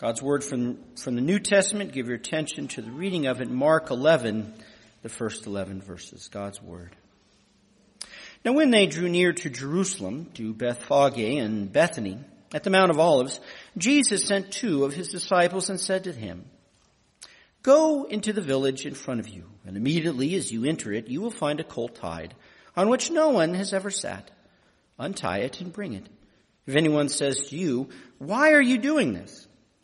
God's word from, from the New Testament. Give your attention to the reading of it, in Mark 11, the first 11 verses. God's word. Now when they drew near to Jerusalem, to Bethphage and Bethany, at the Mount of Olives, Jesus sent two of his disciples and said to him, Go into the village in front of you, and immediately as you enter it, you will find a colt tied, on which no one has ever sat. Untie it and bring it. If anyone says to you, Why are you doing this?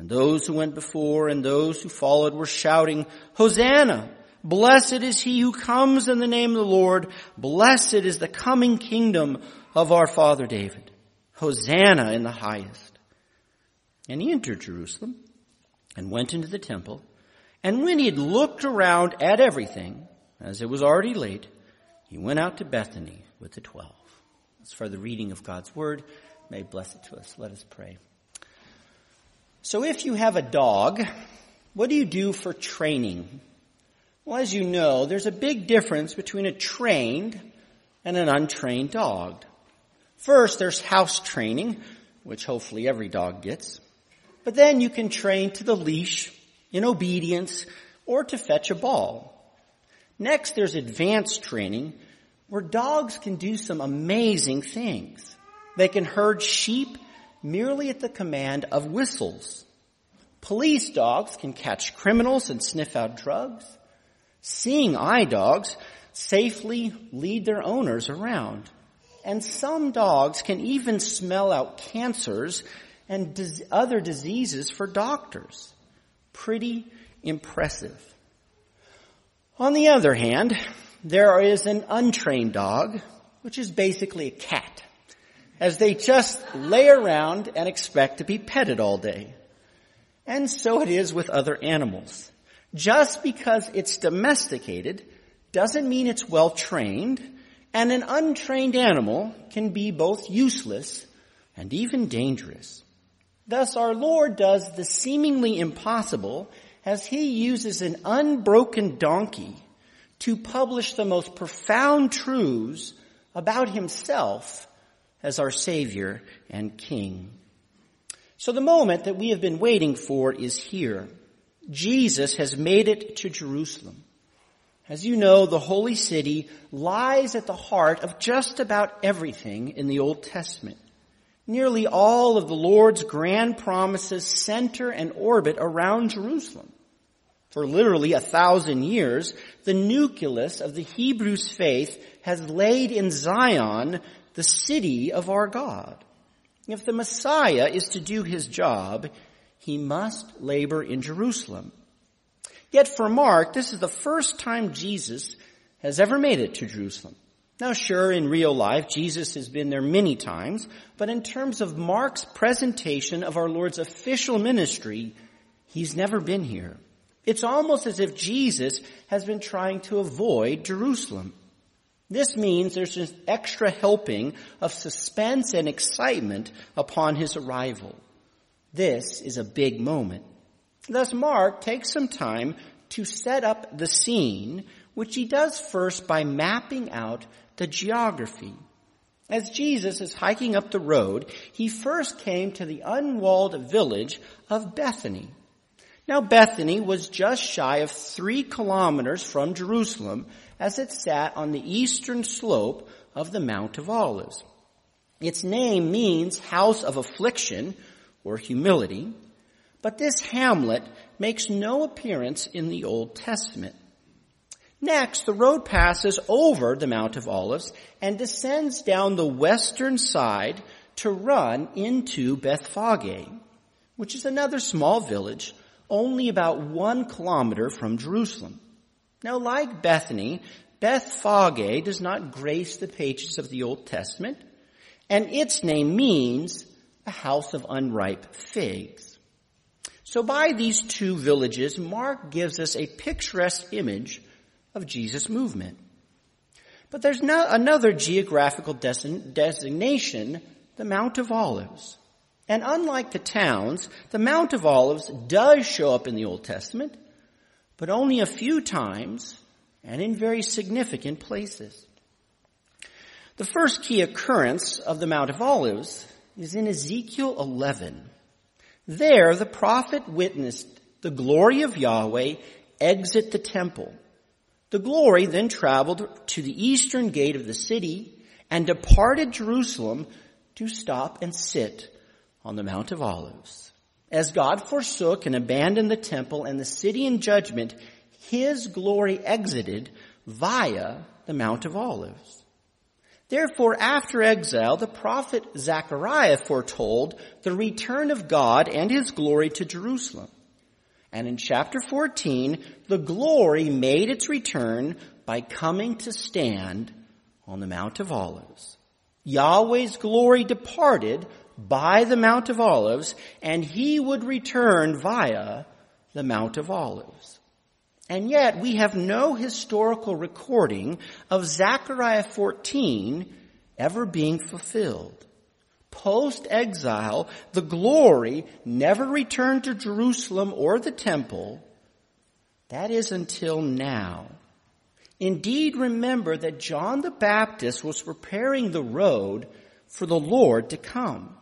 And those who went before and those who followed were shouting, Hosanna! Blessed is he who comes in the name of the Lord. Blessed is the coming kingdom of our father David. Hosanna in the highest. And he entered Jerusalem and went into the temple. And when he had looked around at everything, as it was already late, he went out to Bethany with the twelve. As for the reading of God's word, may bless it to us. Let us pray. So if you have a dog, what do you do for training? Well, as you know, there's a big difference between a trained and an untrained dog. First, there's house training, which hopefully every dog gets. But then you can train to the leash, in obedience, or to fetch a ball. Next, there's advanced training, where dogs can do some amazing things. They can herd sheep merely at the command of whistles. Police dogs can catch criminals and sniff out drugs. Seeing eye dogs safely lead their owners around. And some dogs can even smell out cancers and dis- other diseases for doctors. Pretty impressive. On the other hand, there is an untrained dog, which is basically a cat as they just lay around and expect to be petted all day. And so it is with other animals. Just because it's domesticated doesn't mean it's well trained, and an untrained animal can be both useless and even dangerous. Thus our Lord does the seemingly impossible as he uses an unbroken donkey to publish the most profound truths about himself as our Savior and King. So the moment that we have been waiting for is here. Jesus has made it to Jerusalem. As you know, the holy city lies at the heart of just about everything in the Old Testament. Nearly all of the Lord's grand promises center and orbit around Jerusalem. For literally a thousand years, the nucleus of the Hebrews faith has laid in Zion the city of our God. If the Messiah is to do his job, he must labor in Jerusalem. Yet for Mark, this is the first time Jesus has ever made it to Jerusalem. Now sure, in real life, Jesus has been there many times, but in terms of Mark's presentation of our Lord's official ministry, he's never been here. It's almost as if Jesus has been trying to avoid Jerusalem. This means there's an extra helping of suspense and excitement upon his arrival. This is a big moment. Thus Mark takes some time to set up the scene, which he does first by mapping out the geography. As Jesus is hiking up the road, he first came to the unwalled village of Bethany. Now Bethany was just shy of three kilometers from Jerusalem as it sat on the eastern slope of the Mount of Olives. Its name means house of affliction or humility, but this hamlet makes no appearance in the Old Testament. Next, the road passes over the Mount of Olives and descends down the western side to run into Bethphage, which is another small village only about one kilometer from Jerusalem. Now, like Bethany, Bethphage does not grace the pages of the Old Testament, and its name means a house of unripe figs. So by these two villages, Mark gives us a picturesque image of Jesus' movement. But there's no, another geographical designation, the Mount of Olives. And unlike the towns, the Mount of Olives does show up in the Old Testament, but only a few times and in very significant places. The first key occurrence of the Mount of Olives is in Ezekiel 11. There, the prophet witnessed the glory of Yahweh exit the temple. The glory then traveled to the eastern gate of the city and departed Jerusalem to stop and sit on the Mount of Olives. As God forsook and abandoned the temple and the city in judgment, his glory exited via the Mount of Olives. Therefore, after exile, the prophet Zechariah foretold the return of God and his glory to Jerusalem. And in chapter 14, the glory made its return by coming to stand on the Mount of Olives. Yahweh's glory departed by the Mount of Olives, and he would return via the Mount of Olives. And yet we have no historical recording of Zechariah 14 ever being fulfilled. Post exile, the glory never returned to Jerusalem or the temple. That is until now. Indeed, remember that John the Baptist was preparing the road for the Lord to come.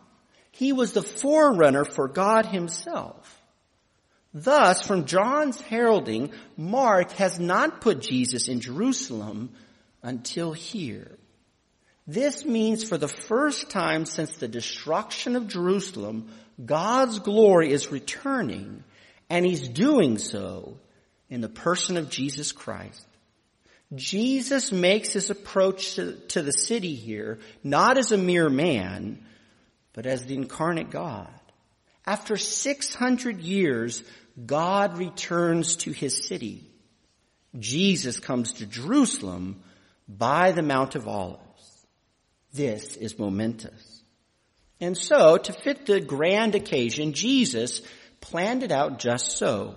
He was the forerunner for God himself. Thus, from John's heralding, Mark has not put Jesus in Jerusalem until here. This means for the first time since the destruction of Jerusalem, God's glory is returning, and He's doing so in the person of Jesus Christ. Jesus makes his approach to, to the city here not as a mere man, but as the incarnate God. After 600 years, God returns to his city. Jesus comes to Jerusalem by the Mount of Olives. This is momentous. And so, to fit the grand occasion, Jesus planned it out just so.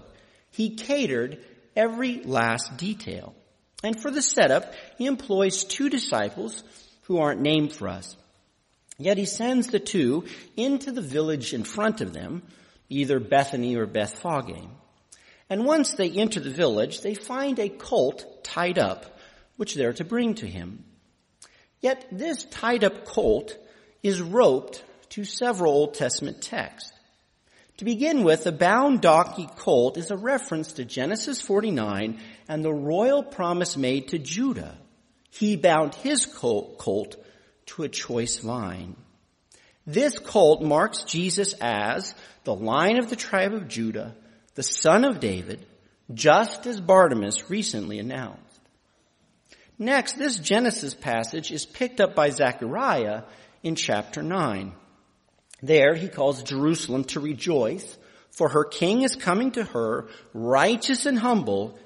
He catered every last detail. And for the setup, he employs two disciples who aren't named for us. Yet he sends the two into the village in front of them, either Bethany or Bethphage. And once they enter the village, they find a colt tied up, which they're to bring to him. Yet this tied up colt is roped to several Old Testament texts. To begin with, the bound donkey colt is a reference to Genesis 49 and the royal promise made to Judah. He bound his colt to a choice vine. This colt marks Jesus as the line of the tribe of Judah, the son of David, just as Bartimaeus recently announced. Next, this Genesis passage is picked up by Zechariah in chapter 9. There he calls Jerusalem to rejoice, for her king is coming to her, righteous and humble,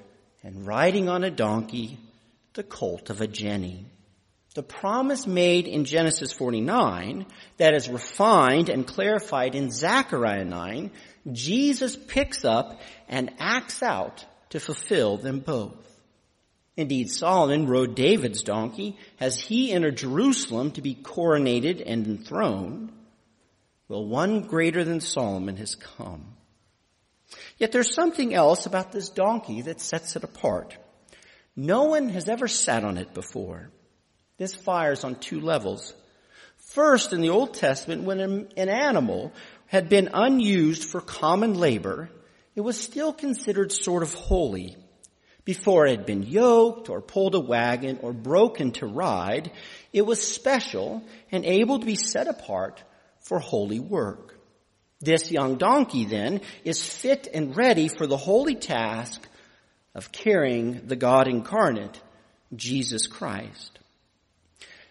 and riding on a donkey, the colt of a jenny the promise made in Genesis 49 that is refined and clarified in Zechariah 9, Jesus picks up and acts out to fulfill them both. Indeed, Solomon rode David's donkey as he entered Jerusalem to be coronated and enthroned. Well, one greater than Solomon has come. Yet there's something else about this donkey that sets it apart. No one has ever sat on it before. This fires on two levels. First, in the Old Testament, when an animal had been unused for common labor, it was still considered sort of holy. Before it had been yoked or pulled a wagon or broken to ride, it was special and able to be set apart for holy work. This young donkey then is fit and ready for the holy task of carrying the God incarnate, Jesus Christ.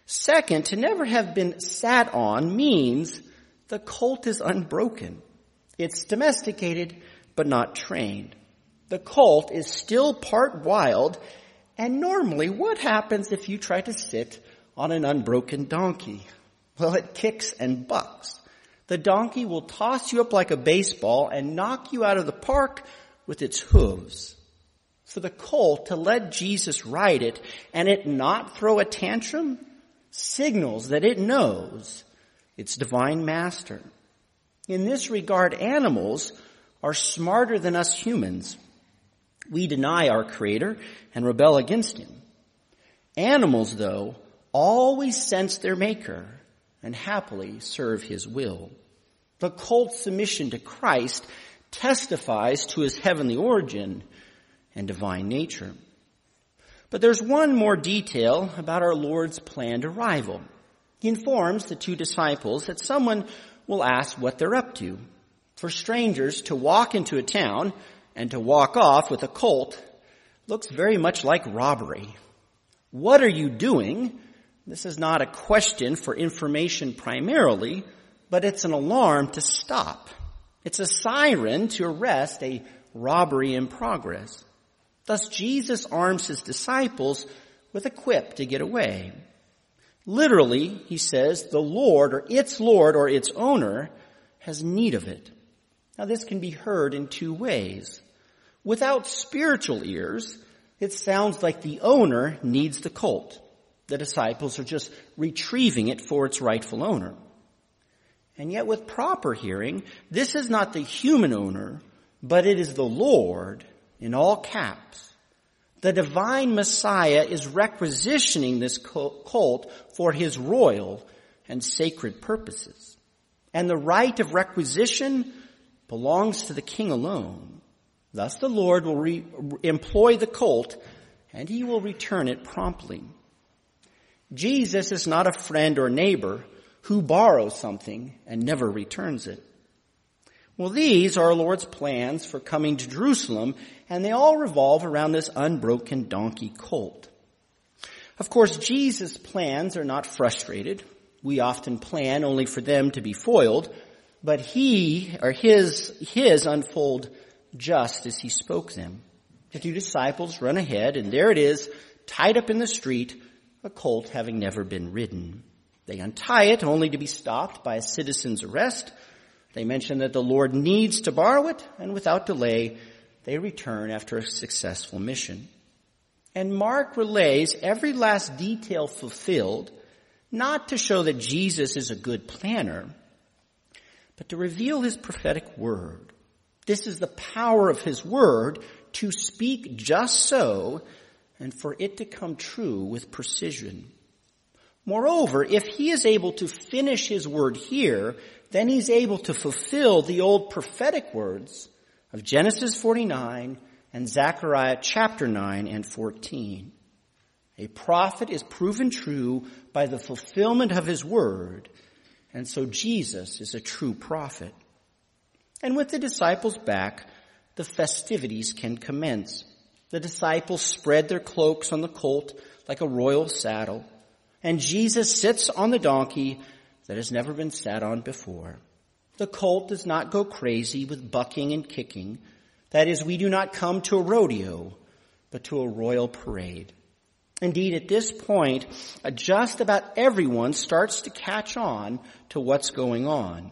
Second, to never have been sat on means the colt is unbroken. It's domesticated, but not trained. The colt is still part wild, and normally what happens if you try to sit on an unbroken donkey? Well, it kicks and bucks. The donkey will toss you up like a baseball and knock you out of the park with its hooves. For the colt to let Jesus ride it and it not throw a tantrum signals that it knows its divine master. In this regard, animals are smarter than us humans. We deny our creator and rebel against him. Animals, though, always sense their maker and happily serve his will. The colt's submission to Christ testifies to his heavenly origin and divine nature. But there's one more detail about our Lord's planned arrival. He informs the two disciples that someone will ask what they're up to. For strangers to walk into a town and to walk off with a colt looks very much like robbery. What are you doing? This is not a question for information primarily, but it's an alarm to stop. It's a siren to arrest a robbery in progress. Thus Jesus arms his disciples with a quip to get away. Literally, he says, the Lord or its Lord or its owner has need of it. Now this can be heard in two ways. Without spiritual ears, it sounds like the owner needs the colt. The disciples are just retrieving it for its rightful owner. And yet with proper hearing, this is not the human owner, but it is the Lord in all caps. The divine Messiah is requisitioning this colt for his royal and sacred purposes. And the right of requisition belongs to the king alone. Thus the Lord will re- employ the colt and he will return it promptly. Jesus is not a friend or neighbor who borrows something and never returns it. Well, these are our Lord's plans for coming to Jerusalem, and they all revolve around this unbroken donkey colt. Of course, Jesus' plans are not frustrated. We often plan only for them to be foiled, but he, or his, his unfold just as he spoke them. The two disciples run ahead, and there it is, tied up in the street, a colt having never been ridden. They untie it only to be stopped by a citizen's arrest. They mention that the Lord needs to borrow it, and without delay, they return after a successful mission. And Mark relays every last detail fulfilled, not to show that Jesus is a good planner, but to reveal his prophetic word. This is the power of his word to speak just so and for it to come true with precision. Moreover, if he is able to finish his word here, then he's able to fulfill the old prophetic words of Genesis 49 and Zechariah chapter 9 and 14. A prophet is proven true by the fulfillment of his word, and so Jesus is a true prophet. And with the disciples back, the festivities can commence. The disciples spread their cloaks on the colt like a royal saddle and Jesus sits on the donkey that has never been sat on before. The colt does not go crazy with bucking and kicking. That is, we do not come to a rodeo, but to a royal parade. Indeed, at this point, uh, just about everyone starts to catch on to what's going on.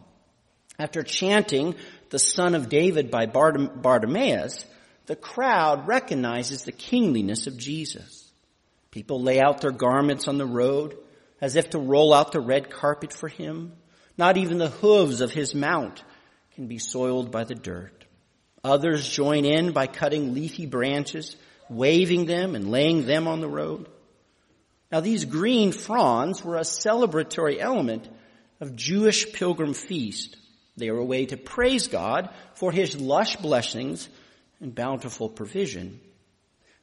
After chanting the son of David by Bartimaeus, the crowd recognizes the kingliness of Jesus. People lay out their garments on the road as if to roll out the red carpet for him. Not even the hooves of his mount can be soiled by the dirt. Others join in by cutting leafy branches, waving them and laying them on the road. Now these green fronds were a celebratory element of Jewish pilgrim feast. They were a way to praise God for his lush blessings and bountiful provision.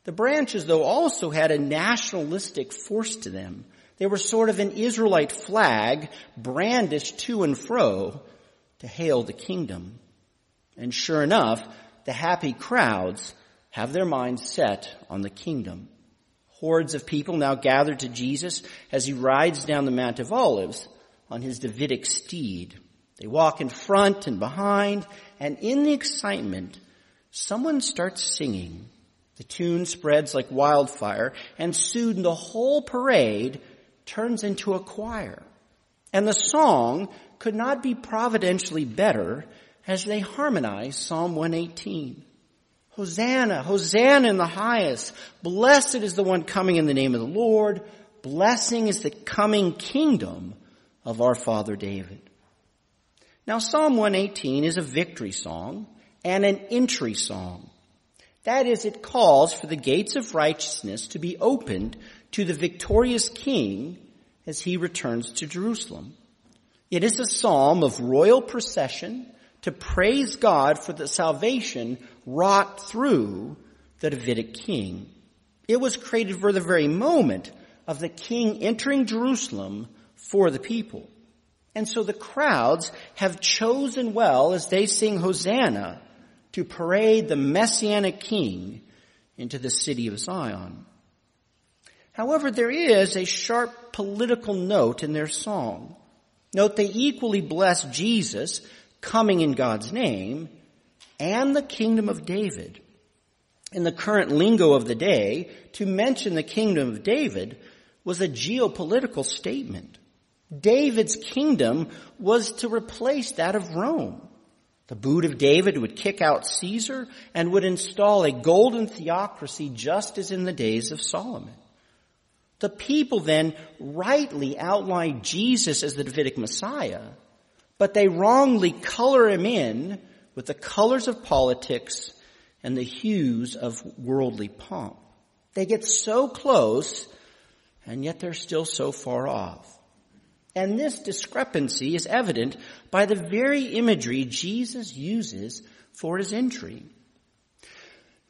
The branches, though, also had a nationalistic force to them. They were sort of an Israelite flag brandished to and fro to hail the kingdom. And sure enough, the happy crowds have their minds set on the kingdom. Hordes of people now gather to Jesus as he rides down the Mount of Olives on his Davidic steed. They walk in front and behind, and in the excitement, someone starts singing the tune spreads like wildfire, and soon the whole parade turns into a choir. And the song could not be providentially better as they harmonize Psalm 118. Hosanna, Hosanna in the highest. Blessed is the one coming in the name of the Lord. Blessing is the coming kingdom of our father David. Now Psalm 118 is a victory song and an entry song. That is, it calls for the gates of righteousness to be opened to the victorious king as he returns to Jerusalem. It is a psalm of royal procession to praise God for the salvation wrought through the Davidic king. It was created for the very moment of the king entering Jerusalem for the people. And so the crowds have chosen well as they sing Hosanna to parade the messianic king into the city of Zion. However, there is a sharp political note in their song. Note they equally bless Jesus coming in God's name and the kingdom of David. In the current lingo of the day, to mention the kingdom of David was a geopolitical statement. David's kingdom was to replace that of Rome. The boot of David would kick out Caesar and would install a golden theocracy just as in the days of Solomon. The people then rightly outline Jesus as the Davidic Messiah, but they wrongly color him in with the colors of politics and the hues of worldly pomp. They get so close, and yet they're still so far off. And this discrepancy is evident by the very imagery Jesus uses for his entry.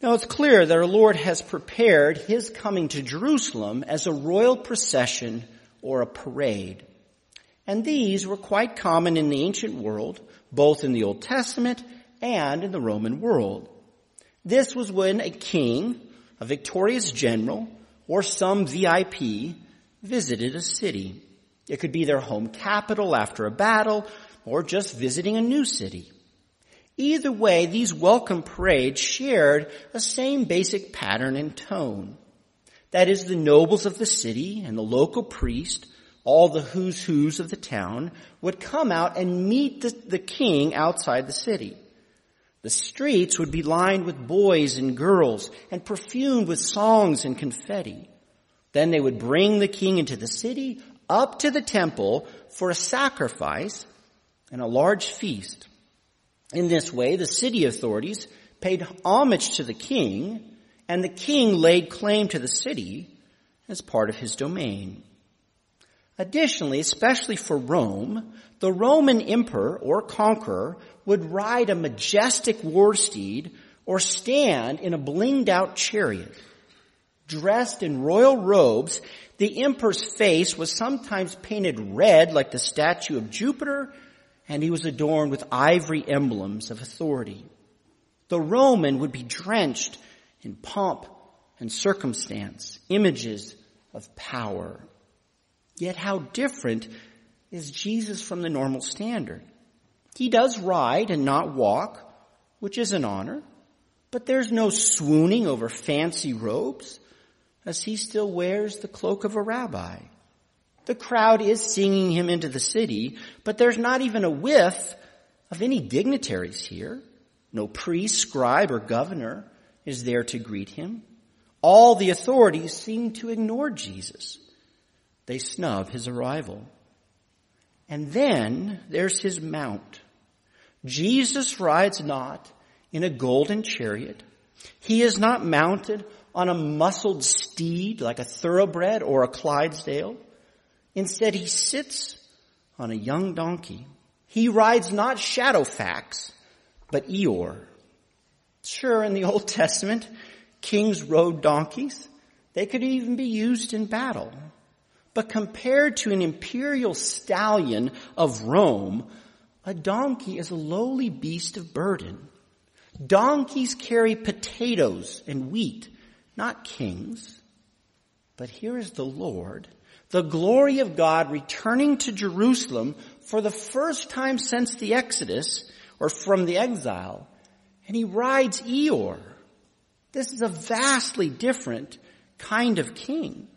Now it's clear that our Lord has prepared his coming to Jerusalem as a royal procession or a parade. And these were quite common in the ancient world, both in the Old Testament and in the Roman world. This was when a king, a victorious general, or some VIP visited a city. It could be their home capital after a battle, or just visiting a new city. Either way, these welcome parades shared the same basic pattern and tone. That is, the nobles of the city and the local priest, all the who's who's of the town, would come out and meet the, the king outside the city. The streets would be lined with boys and girls and perfumed with songs and confetti. Then they would bring the king into the city, up to the temple for a sacrifice and a large feast. In this way, the city authorities paid homage to the king, and the king laid claim to the city as part of his domain. Additionally, especially for Rome, the Roman emperor or conqueror would ride a majestic war steed or stand in a blinged out chariot. Dressed in royal robes, the emperor's face was sometimes painted red like the statue of Jupiter and he was adorned with ivory emblems of authority. The Roman would be drenched in pomp and circumstance, images of power. Yet how different is Jesus from the normal standard? He does ride and not walk, which is an honor, but there's no swooning over fancy robes as he still wears the cloak of a rabbi. The crowd is singing him into the city, but there's not even a whiff of any dignitaries here. No priest, scribe, or governor is there to greet him. All the authorities seem to ignore Jesus. They snub his arrival. And then there's his mount. Jesus rides not in a golden chariot. He is not mounted on a muscled steed like a thoroughbred or a Clydesdale. Instead, he sits on a young donkey. He rides not Shadowfax, but Eeyore. Sure, in the Old Testament, kings rode donkeys. They could even be used in battle. But compared to an imperial stallion of Rome, a donkey is a lowly beast of burden. Donkeys carry potatoes and wheat, not kings. But here is the Lord the glory of God returning to Jerusalem for the first time since the Exodus or from the exile. And he rides Eeyore. This is a vastly different kind of king.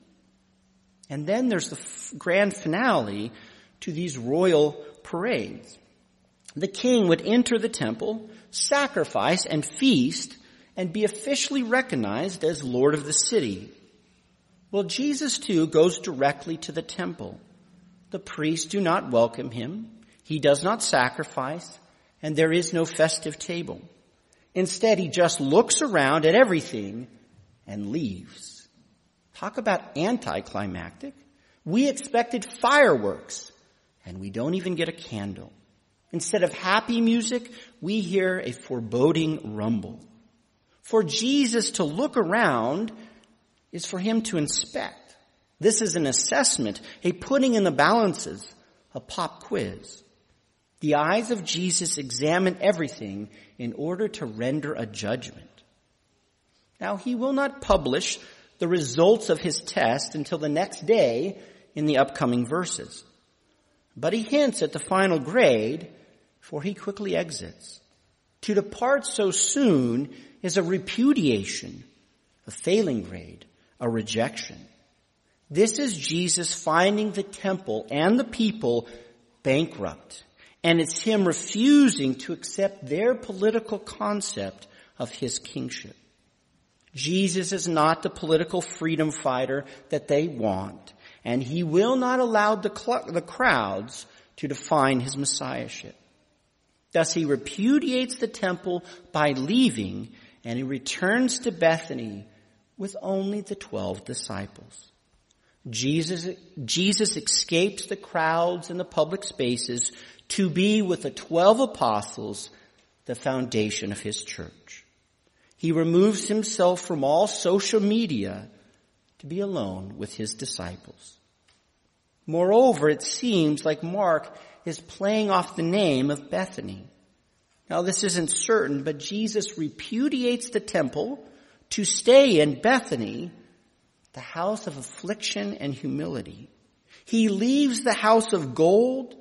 And then there's the f- grand finale to these royal parades. The king would enter the temple, sacrifice and feast, and be officially recognized as Lord of the city. Well, Jesus too goes directly to the temple. The priests do not welcome him. He does not sacrifice, and there is no festive table. Instead, he just looks around at everything and leaves. Talk about anticlimactic. We expected fireworks, and we don't even get a candle. Instead of happy music, we hear a foreboding rumble. For Jesus to look around is for him to inspect. This is an assessment, a putting in the balances, a pop quiz. The eyes of Jesus examine everything in order to render a judgment. Now, he will not publish the results of his test until the next day in the upcoming verses. But he hints at the final grade for he quickly exits. To depart so soon is a repudiation, a failing grade, a rejection. This is Jesus finding the temple and the people bankrupt. And it's him refusing to accept their political concept of his kingship. Jesus is not the political freedom fighter that they want, and he will not allow the, cl- the crowds to define his messiahship. Thus he repudiates the temple by leaving and he returns to Bethany with only the twelve disciples. Jesus, Jesus escapes the crowds and the public spaces to be with the twelve apostles, the foundation of his church. He removes himself from all social media to be alone with his disciples. Moreover, it seems like Mark is playing off the name of Bethany. Now this isn't certain, but Jesus repudiates the temple to stay in Bethany, the house of affliction and humility. He leaves the house of gold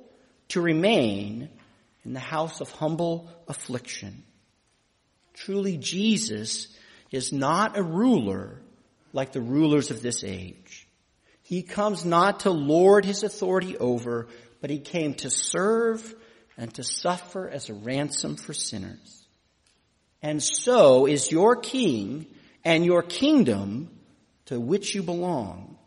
to remain in the house of humble affliction. Truly Jesus is not a ruler like the rulers of this age. He comes not to lord his authority over, but he came to serve and to suffer as a ransom for sinners. And so is your king and your kingdom to which you belong.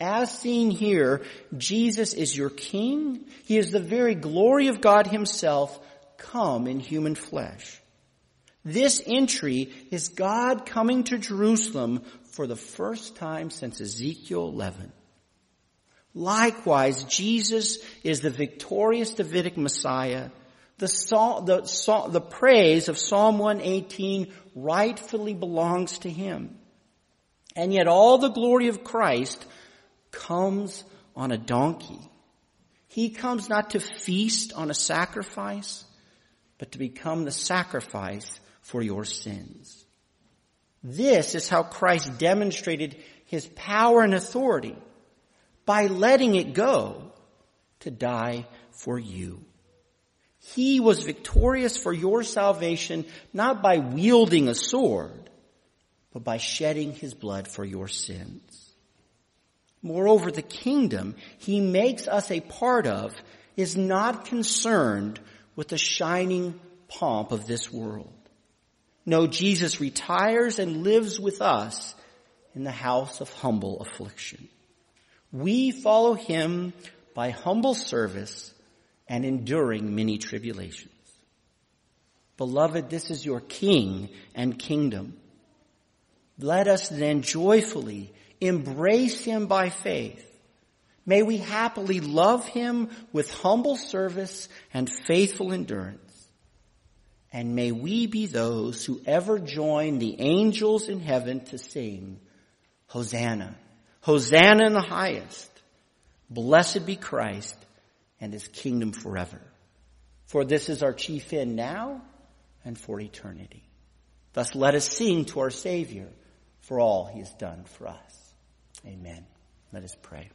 As seen here, Jesus is your king. He is the very glory of God himself come in human flesh. This entry is God coming to Jerusalem for the first time since Ezekiel 11. Likewise, Jesus is the victorious Davidic Messiah. The, the, the praise of Psalm 118 rightfully belongs to Him. And yet all the glory of Christ comes on a donkey. He comes not to feast on a sacrifice, but to become the sacrifice for your sins. This is how Christ demonstrated His power and authority by letting it go to die for you. He was victorious for your salvation not by wielding a sword, but by shedding his blood for your sins. Moreover, the kingdom he makes us a part of is not concerned with the shining pomp of this world. No, Jesus retires and lives with us in the house of humble affliction. We follow him by humble service and enduring many tribulations. Beloved, this is your king and kingdom. Let us then joyfully embrace him by faith. May we happily love him with humble service and faithful endurance. And may we be those who ever join the angels in heaven to sing, Hosanna. Hosanna in the highest. Blessed be Christ and his kingdom forever. For this is our chief end now and for eternity. Thus let us sing to our Savior for all he has done for us. Amen. Let us pray.